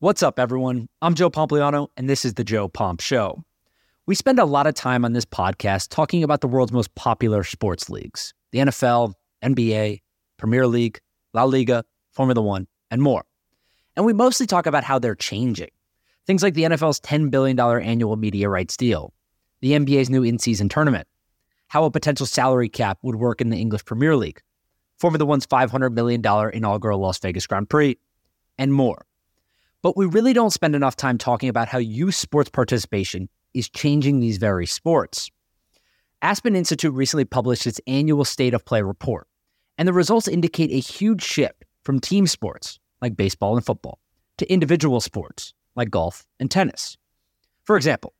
What's up, everyone? I'm Joe Pompliano, and this is The Joe Pomp Show. We spend a lot of time on this podcast talking about the world's most popular sports leagues the NFL, NBA, Premier League, La Liga, Formula One, and more. And we mostly talk about how they're changing. Things like the NFL's $10 billion annual media rights deal, the NBA's new in season tournament, how a potential salary cap would work in the English Premier League, Formula One's $500 million inaugural Las Vegas Grand Prix, and more. But we really don't spend enough time talking about how youth sports participation is changing these very sports. Aspen Institute recently published its annual State of Play report, and the results indicate a huge shift from team sports, like baseball and football, to individual sports, like golf and tennis. For example,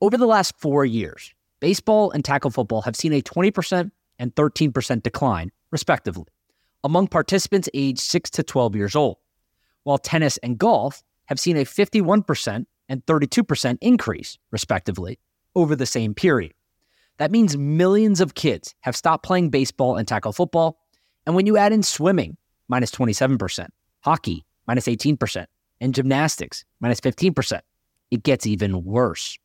over the last four years, baseball and tackle football have seen a 20% and 13% decline, respectively, among participants aged 6 to 12 years old while tennis and golf have seen a 51% and 32% increase, respectively, over the same period. That means millions of kids have stopped playing baseball and tackle football. And when you add in swimming, minus 27%, hockey, minus 18%, and gymnastics, minus 15%, it gets even worse.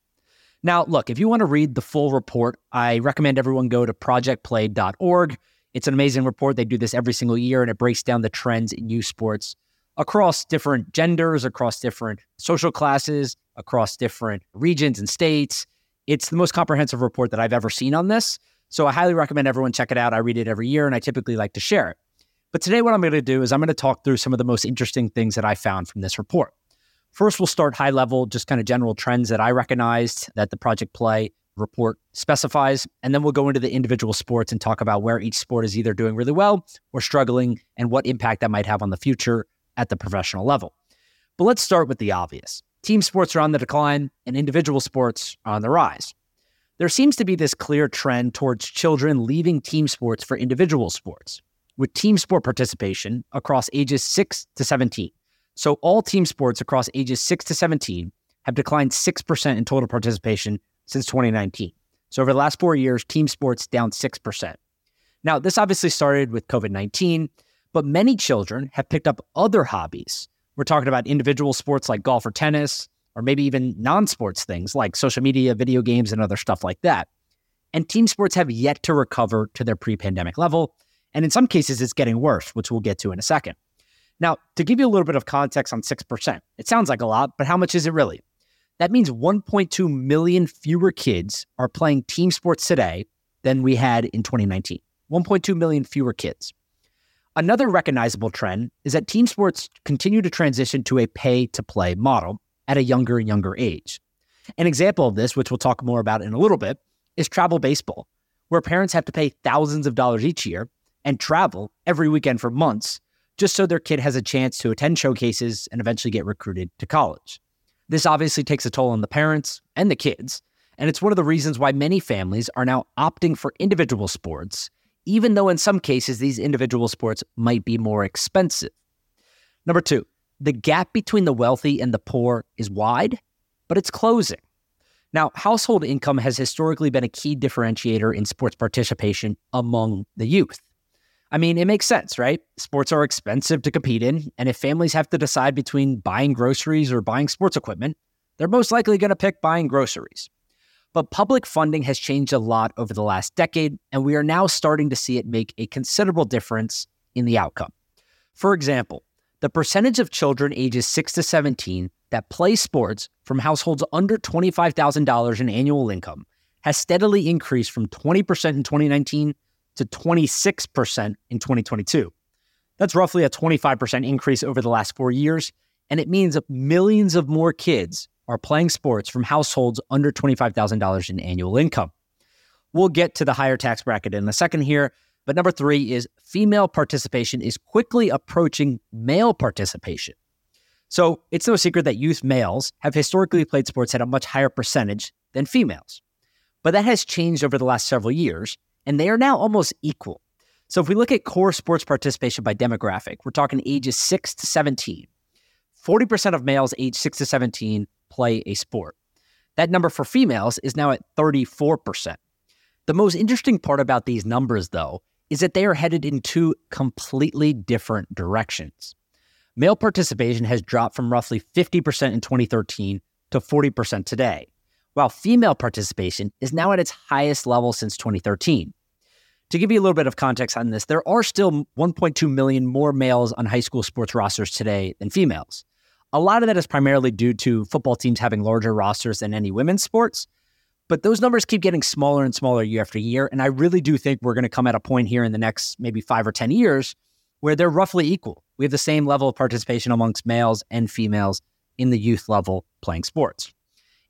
Now, look, if you want to read the full report, I recommend everyone go to projectplay.org. It's an amazing report. They do this every single year and it breaks down the trends in youth sports across different genders, across different social classes, across different regions and states. It's the most comprehensive report that I've ever seen on this. So I highly recommend everyone check it out. I read it every year and I typically like to share it. But today, what I'm going to do is I'm going to talk through some of the most interesting things that I found from this report. First, we'll start high level, just kind of general trends that I recognized that the Project Play report specifies. And then we'll go into the individual sports and talk about where each sport is either doing really well or struggling and what impact that might have on the future at the professional level. But let's start with the obvious. Team sports are on the decline and individual sports are on the rise. There seems to be this clear trend towards children leaving team sports for individual sports, with team sport participation across ages 6 to 17. So, all team sports across ages 6 to 17 have declined 6% in total participation since 2019. So, over the last four years, team sports down 6%. Now, this obviously started with COVID 19 but many children have picked up other hobbies. We're talking about individual sports like golf or tennis, or maybe even non sports things like social media, video games, and other stuff like that. And team sports have yet to recover to their pre pandemic level. And in some cases, it's getting worse, which we'll get to in a second. Now, to give you a little bit of context on 6%, it sounds like a lot, but how much is it really? That means 1.2 million fewer kids are playing team sports today than we had in 2019. 1.2 million fewer kids. Another recognizable trend is that team sports continue to transition to a pay to play model at a younger and younger age. An example of this, which we'll talk more about in a little bit, is travel baseball, where parents have to pay thousands of dollars each year and travel every weekend for months just so their kid has a chance to attend showcases and eventually get recruited to college. This obviously takes a toll on the parents and the kids, and it's one of the reasons why many families are now opting for individual sports even though in some cases these individual sports might be more expensive. Number two, the gap between the wealthy and the poor is wide, but it's closing. Now, household income has historically been a key differentiator in sports participation among the youth. I mean, it makes sense, right? Sports are expensive to compete in, and if families have to decide between buying groceries or buying sports equipment, they're most likely going to pick buying groceries. But public funding has changed a lot over the last decade, and we are now starting to see it make a considerable difference in the outcome. For example, the percentage of children ages 6 to 17 that play sports from households under $25,000 in annual income has steadily increased from 20% in 2019 to 26% in 2022. That's roughly a 25% increase over the last four years, and it means millions of more kids are playing sports from households under $25,000 in annual income. We'll get to the higher tax bracket in a second here. But number three is female participation is quickly approaching male participation. So it's no secret that youth males have historically played sports at a much higher percentage than females. But that has changed over the last several years, and they are now almost equal. So if we look at core sports participation by demographic, we're talking ages 6 to 17. 40% of males aged 6 to 17 play a sport. That number for females is now at 34%. The most interesting part about these numbers, though, is that they are headed in two completely different directions. male participation has dropped from roughly 50% in 2013 to 40% today, while female participation is now at its highest level since 2013. To give you a little bit of context on this, there are still 1.2 million more males on high school sports rosters today than females. A lot of that is primarily due to football teams having larger rosters than any women's sports, but those numbers keep getting smaller and smaller year after year. And I really do think we're going to come at a point here in the next maybe five or 10 years where they're roughly equal. We have the same level of participation amongst males and females in the youth level playing sports.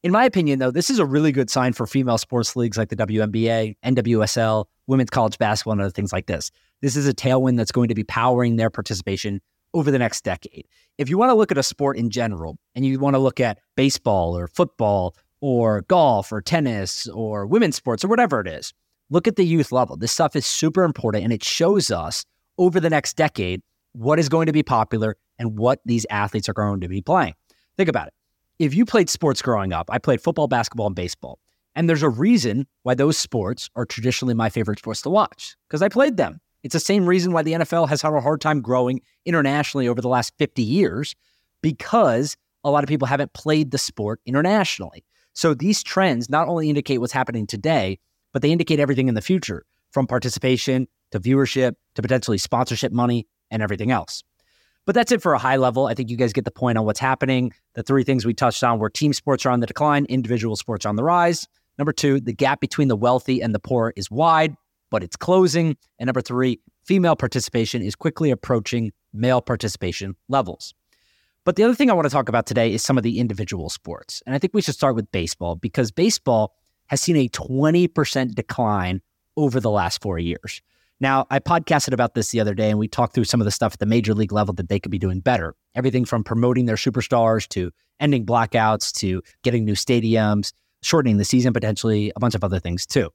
In my opinion, though, this is a really good sign for female sports leagues like the WNBA, NWSL, women's college basketball, and other things like this. This is a tailwind that's going to be powering their participation over the next decade. If you want to look at a sport in general and you want to look at baseball or football or golf or tennis or women's sports or whatever it is, look at the youth level. This stuff is super important and it shows us over the next decade what is going to be popular and what these athletes are going to be playing. Think about it if you played sports growing up, I played football, basketball, and baseball. And there's a reason why those sports are traditionally my favorite sports to watch because I played them. It's the same reason why the NFL has had a hard time growing internationally over the last 50 years because a lot of people haven't played the sport internationally. So these trends not only indicate what's happening today, but they indicate everything in the future from participation to viewership to potentially sponsorship money and everything else. But that's it for a high level. I think you guys get the point on what's happening. The three things we touched on were team sports are on the decline, individual sports on the rise. Number two, the gap between the wealthy and the poor is wide, but it's closing. And number three, female participation is quickly approaching male participation levels. But the other thing I want to talk about today is some of the individual sports. And I think we should start with baseball because baseball has seen a 20% decline over the last four years. Now, I podcasted about this the other day and we talked through some of the stuff at the major league level that they could be doing better. Everything from promoting their superstars to ending blackouts to getting new stadiums, shortening the season potentially, a bunch of other things too.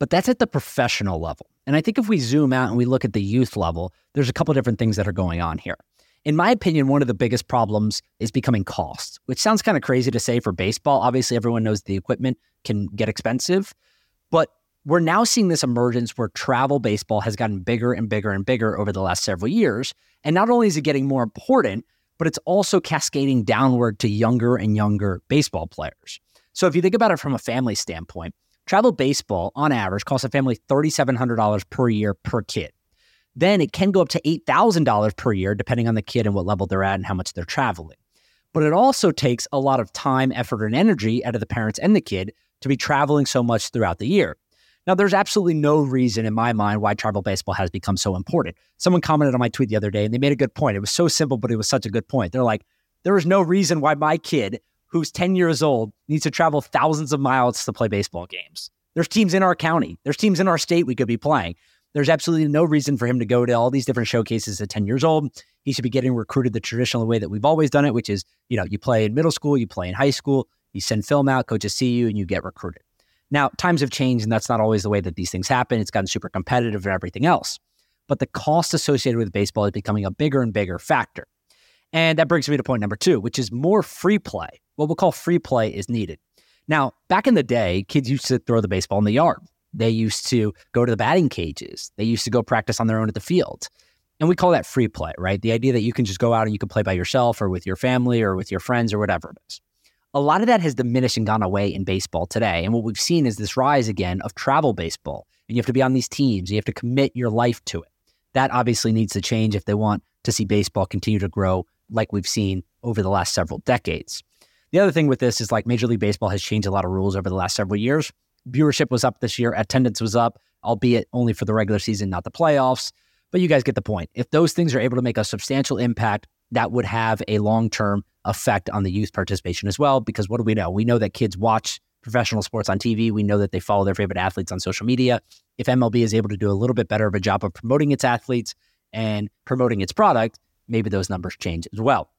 But that's at the professional level. And I think if we zoom out and we look at the youth level, there's a couple different things that are going on here. In my opinion, one of the biggest problems is becoming cost, which sounds kind of crazy to say for baseball. Obviously, everyone knows the equipment can get expensive, but we're now seeing this emergence where travel baseball has gotten bigger and bigger and bigger over the last several years. And not only is it getting more important, but it's also cascading downward to younger and younger baseball players. So if you think about it from a family standpoint, travel baseball on average costs a family $3,700 per year per kid. Then it can go up to $8,000 per year, depending on the kid and what level they're at and how much they're traveling. But it also takes a lot of time, effort, and energy out of the parents and the kid to be traveling so much throughout the year. Now, there's absolutely no reason in my mind why travel baseball has become so important. Someone commented on my tweet the other day and they made a good point. It was so simple, but it was such a good point. They're like, there is no reason why my kid, who's 10 years old, needs to travel thousands of miles to play baseball games. There's teams in our county, there's teams in our state we could be playing. There's absolutely no reason for him to go to all these different showcases at 10 years old. He should be getting recruited the traditional way that we've always done it, which is, you know, you play in middle school, you play in high school, you send film out, coaches see you, and you get recruited. Now, times have changed, and that's not always the way that these things happen. It's gotten super competitive and everything else. But the cost associated with baseball is becoming a bigger and bigger factor. And that brings me to point number two, which is more free play. What we'll call free play is needed. Now, back in the day, kids used to throw the baseball in the yard. They used to go to the batting cages. They used to go practice on their own at the field. And we call that free play, right? The idea that you can just go out and you can play by yourself or with your family or with your friends or whatever it is a lot of that has diminished and gone away in baseball today. And what we've seen is this rise again of travel baseball. And you have to be on these teams, you have to commit your life to it. That obviously needs to change if they want to see baseball continue to grow like we've seen over the last several decades. The other thing with this is like Major League Baseball has changed a lot of rules over the last several years. Viewership was up this year, attendance was up, albeit only for the regular season, not the playoffs. But you guys get the point. If those things are able to make a substantial impact, that would have a long term effect on the youth participation as well. Because what do we know? We know that kids watch professional sports on TV. We know that they follow their favorite athletes on social media. If MLB is able to do a little bit better of a job of promoting its athletes and promoting its product, maybe those numbers change as well.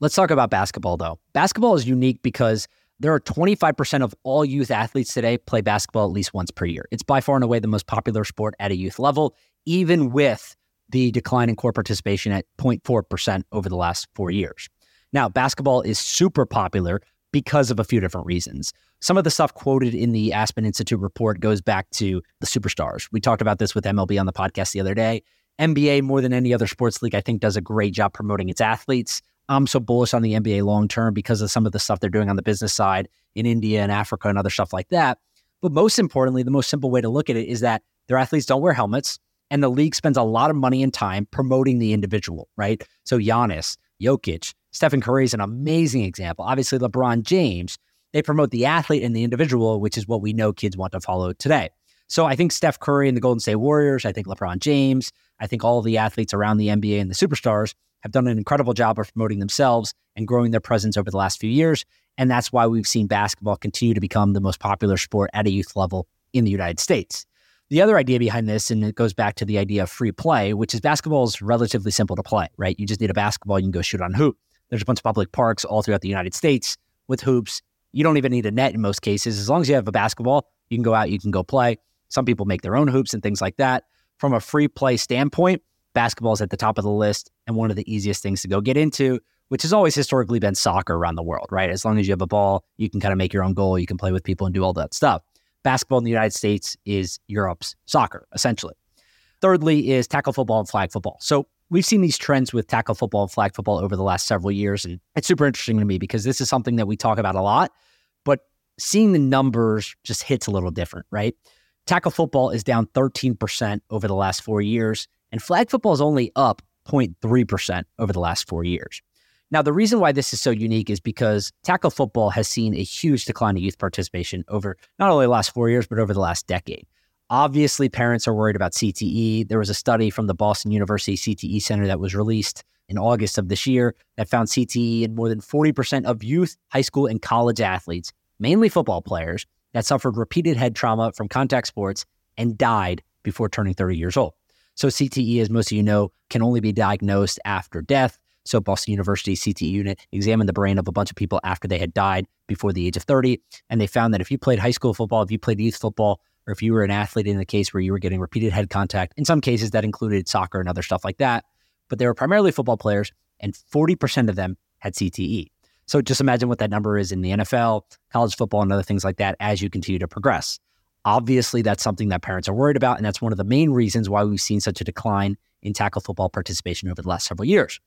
Let's talk about basketball though. Basketball is unique because there are 25% of all youth athletes today play basketball at least once per year. It's by far and away the most popular sport at a youth level, even with the decline in core participation at 0.4% over the last four years. Now, basketball is super popular because of a few different reasons. Some of the stuff quoted in the Aspen Institute report goes back to the superstars. We talked about this with MLB on the podcast the other day. NBA, more than any other sports league, I think does a great job promoting its athletes. I'm so bullish on the NBA long term because of some of the stuff they're doing on the business side in India and Africa and other stuff like that. But most importantly, the most simple way to look at it is that their athletes don't wear helmets and the league spends a lot of money and time promoting the individual, right? So Giannis, Jokic, Stephen Curry is an amazing example. Obviously, LeBron James, they promote the athlete and the individual, which is what we know kids want to follow today. So I think Steph Curry and the Golden State Warriors, I think LeBron James, I think all of the athletes around the NBA and the superstars have done an incredible job of promoting themselves and growing their presence over the last few years. And that's why we've seen basketball continue to become the most popular sport at a youth level in the United States. The other idea behind this, and it goes back to the idea of free play, which is basketball is relatively simple to play, right? You just need a basketball, you can go shoot on hoop. There's a bunch of public parks all throughout the United States with hoops. You don't even need a net in most cases. As long as you have a basketball, you can go out, you can go play. Some people make their own hoops and things like that. From a free play standpoint, basketball is at the top of the list and one of the easiest things to go get into, which has always historically been soccer around the world, right? As long as you have a ball, you can kind of make your own goal, you can play with people and do all that stuff. Basketball in the United States is Europe's soccer, essentially. Thirdly, is tackle football and flag football. So we've seen these trends with tackle football and flag football over the last several years. And it's super interesting to me because this is something that we talk about a lot, but seeing the numbers just hits a little different, right? Tackle football is down 13% over the last four years, and flag football is only up 0.3% over the last four years. Now, the reason why this is so unique is because tackle football has seen a huge decline in youth participation over not only the last four years, but over the last decade. Obviously, parents are worried about CTE. There was a study from the Boston University CTE Center that was released in August of this year that found CTE in more than 40% of youth, high school, and college athletes, mainly football players, that suffered repeated head trauma from contact sports and died before turning 30 years old. So, CTE, as most of you know, can only be diagnosed after death. So, Boston University CTE unit examined the brain of a bunch of people after they had died before the age of 30. And they found that if you played high school football, if you played youth football, or if you were an athlete in the case where you were getting repeated head contact, in some cases that included soccer and other stuff like that, but they were primarily football players, and 40% of them had CTE. So just imagine what that number is in the NFL, college football, and other things like that as you continue to progress. Obviously, that's something that parents are worried about, and that's one of the main reasons why we've seen such a decline in tackle football participation over the last several years.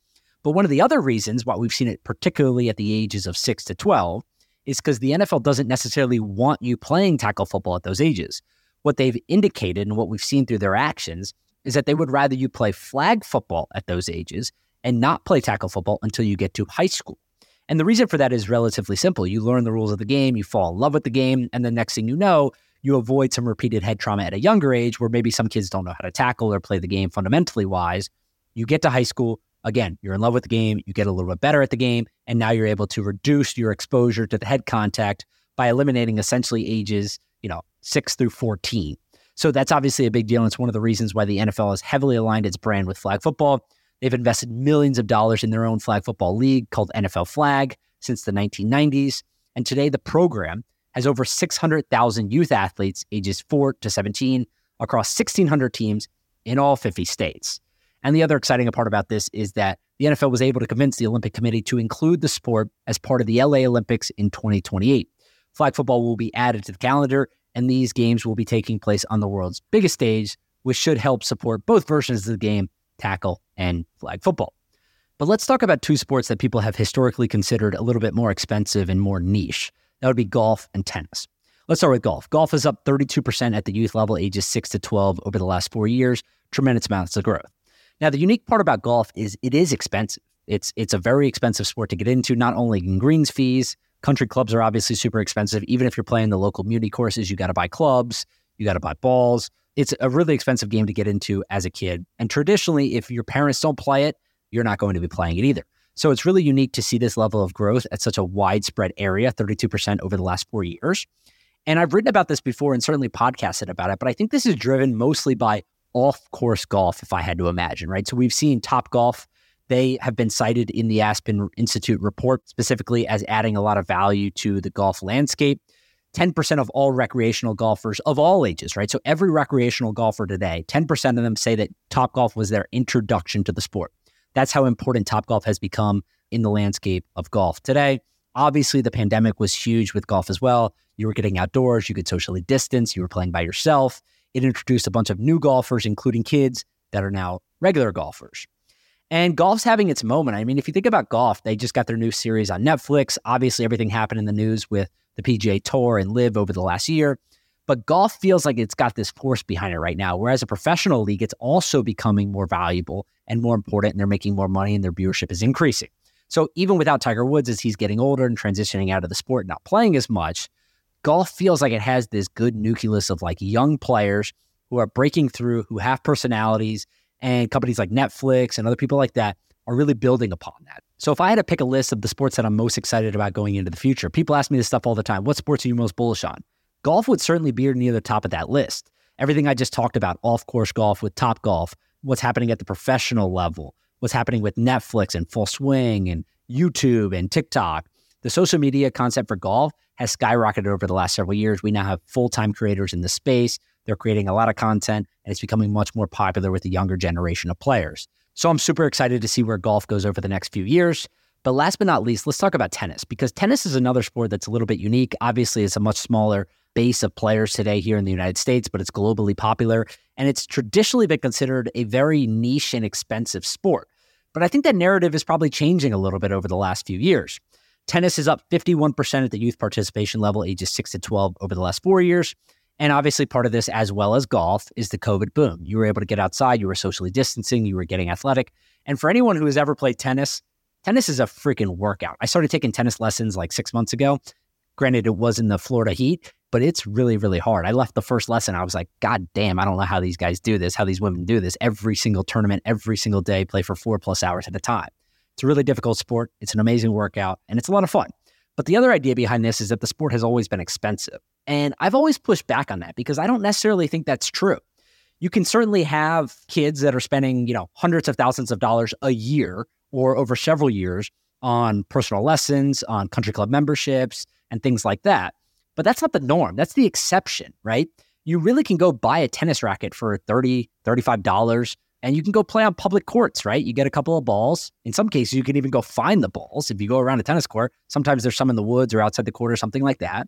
But one of the other reasons why we've seen it, particularly at the ages of six to 12, is because the NFL doesn't necessarily want you playing tackle football at those ages. What they've indicated and what we've seen through their actions is that they would rather you play flag football at those ages and not play tackle football until you get to high school. And the reason for that is relatively simple. You learn the rules of the game, you fall in love with the game, and the next thing you know, you avoid some repeated head trauma at a younger age where maybe some kids don't know how to tackle or play the game fundamentally wise. You get to high school, again, you're in love with the game, you get a little bit better at the game, and now you're able to reduce your exposure to the head contact by eliminating essentially ages, you know, 6 through 14. So that's obviously a big deal and it's one of the reasons why the NFL has heavily aligned its brand with flag football. They've invested millions of dollars in their own flag football league called NFL Flag since the 1990s. And today, the program has over 600,000 youth athletes ages 4 to 17 across 1,600 teams in all 50 states. And the other exciting part about this is that the NFL was able to convince the Olympic Committee to include the sport as part of the LA Olympics in 2028. Flag football will be added to the calendar, and these games will be taking place on the world's biggest stage, which should help support both versions of the game tackle, and flag football. But let's talk about two sports that people have historically considered a little bit more expensive and more niche. That would be golf and tennis. Let's start with golf. Golf is up 32% at the youth level, ages 6 to 12, over the last four years. Tremendous amounts of growth. Now, the unique part about golf is it is expensive. It's, it's a very expensive sport to get into, not only in greens fees, country clubs are obviously super expensive. Even if you're playing the local community courses, you got to buy clubs, you got to buy balls it's a really expensive game to get into as a kid. And traditionally, if your parents don't play it, you're not going to be playing it either. So it's really unique to see this level of growth at such a widespread area, 32% over the last four years. And I've written about this before and certainly podcasted about it, but I think this is driven mostly by off course golf, if I had to imagine, right? So we've seen Top Golf. They have been cited in the Aspen Institute report specifically as adding a lot of value to the golf landscape. 10% of all recreational golfers of all ages, right? So every recreational golfer today, 10% of them say that Top Golf was their introduction to the sport. That's how important Top Golf has become in the landscape of golf today. Obviously, the pandemic was huge with golf as well. You were getting outdoors, you could socially distance, you were playing by yourself. It introduced a bunch of new golfers, including kids that are now regular golfers. And golf's having its moment. I mean, if you think about golf, they just got their new series on Netflix. Obviously, everything happened in the news with the PGA Tour and LIV over the last year. But golf feels like it's got this force behind it right now. Whereas a professional league, it's also becoming more valuable and more important, and they're making more money and their viewership is increasing. So even without Tiger Woods, as he's getting older and transitioning out of the sport, not playing as much, golf feels like it has this good nucleus of like young players who are breaking through, who have personalities, and companies like Netflix and other people like that are really building upon that. So if I had to pick a list of the sports that I'm most excited about going into the future, people ask me this stuff all the time. What sports are you most bullish on? Golf would certainly be near the top of that list. Everything I just talked about, off course golf with Top Golf, what's happening at the professional level, what's happening with Netflix and Full Swing and YouTube and TikTok. The social media concept for golf has skyrocketed over the last several years. We now have full time creators in the space. They're creating a lot of content and it's becoming much more popular with the younger generation of players. So I'm super excited to see where golf goes over the next few years. But last but not least, let's talk about tennis because tennis is another sport that's a little bit unique. Obviously, it's a much smaller base of players today here in the United States, but it's globally popular. And it's traditionally been considered a very niche and expensive sport. But I think that narrative is probably changing a little bit over the last few years. Tennis is up 51% at the youth participation level, ages 6 to 12, over the last four years. And obviously, part of this, as well as golf, is the COVID boom. You were able to get outside, you were socially distancing, you were getting athletic. And for anyone who has ever played tennis, tennis is a freaking workout. I started taking tennis lessons like six months ago. Granted, it was in the Florida heat, but it's really, really hard. I left the first lesson. I was like, God damn, I don't know how these guys do this, how these women do this every single tournament, every single day, play for four plus hours at a time. It's a really difficult sport. It's an amazing workout and it's a lot of fun. But the other idea behind this is that the sport has always been expensive. And I've always pushed back on that because I don't necessarily think that's true. You can certainly have kids that are spending, you know, hundreds of thousands of dollars a year or over several years on personal lessons, on country club memberships, and things like that. But that's not the norm. That's the exception, right? You really can go buy a tennis racket for $30, $35 and you can go play on public courts, right? You get a couple of balls. In some cases, you can even go find the balls. If you go around a tennis court, sometimes there's some in the woods or outside the court or something like that.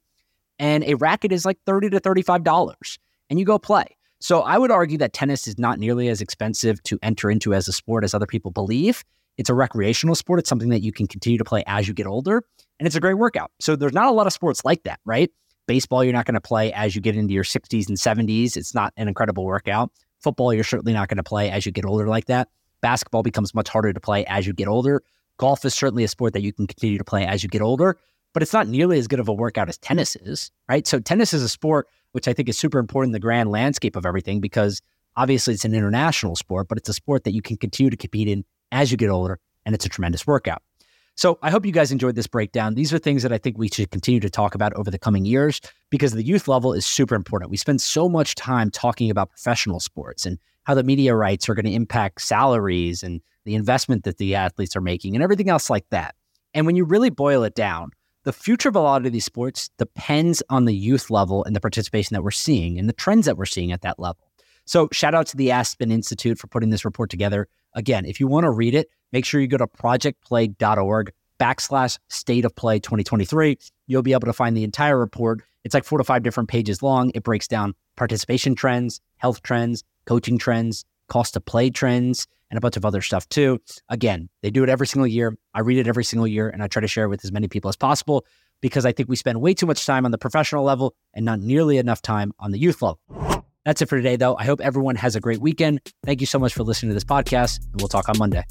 And a racket is like 30 to $35 and you go play. So I would argue that tennis is not nearly as expensive to enter into as a sport as other people believe. It's a recreational sport. It's something that you can continue to play as you get older, and it's a great workout. So there's not a lot of sports like that, right? Baseball, you're not going to play as you get into your 60s and 70s. It's not an incredible workout. Football, you're certainly not going to play as you get older like that. Basketball becomes much harder to play as you get older. Golf is certainly a sport that you can continue to play as you get older, but it's not nearly as good of a workout as tennis is, right? So tennis is a sport which I think is super important in the grand landscape of everything because obviously it's an international sport, but it's a sport that you can continue to compete in as you get older, and it's a tremendous workout. So I hope you guys enjoyed this breakdown. These are things that I think we should continue to talk about over the coming years because the youth level is super important. We spend so much time talking about professional sports and how the media rights are going to impact salaries and the investment that the athletes are making and everything else like that. And when you really boil it down, the future of a lot of these sports depends on the youth level and the participation that we're seeing and the trends that we're seeing at that level. So, shout out to the Aspen Institute for putting this report together. Again, if you want to read it, make sure you go to projectplay.org backslash state of play 2023. You'll be able to find the entire report. It's like four to five different pages long. It breaks down participation trends, health trends, coaching trends, cost to play trends, and a bunch of other stuff too. Again, they do it every single year. I read it every single year and I try to share it with as many people as possible because I think we spend way too much time on the professional level and not nearly enough time on the youth level. That's it for today, though. I hope everyone has a great weekend. Thank you so much for listening to this podcast, and we'll talk on Monday.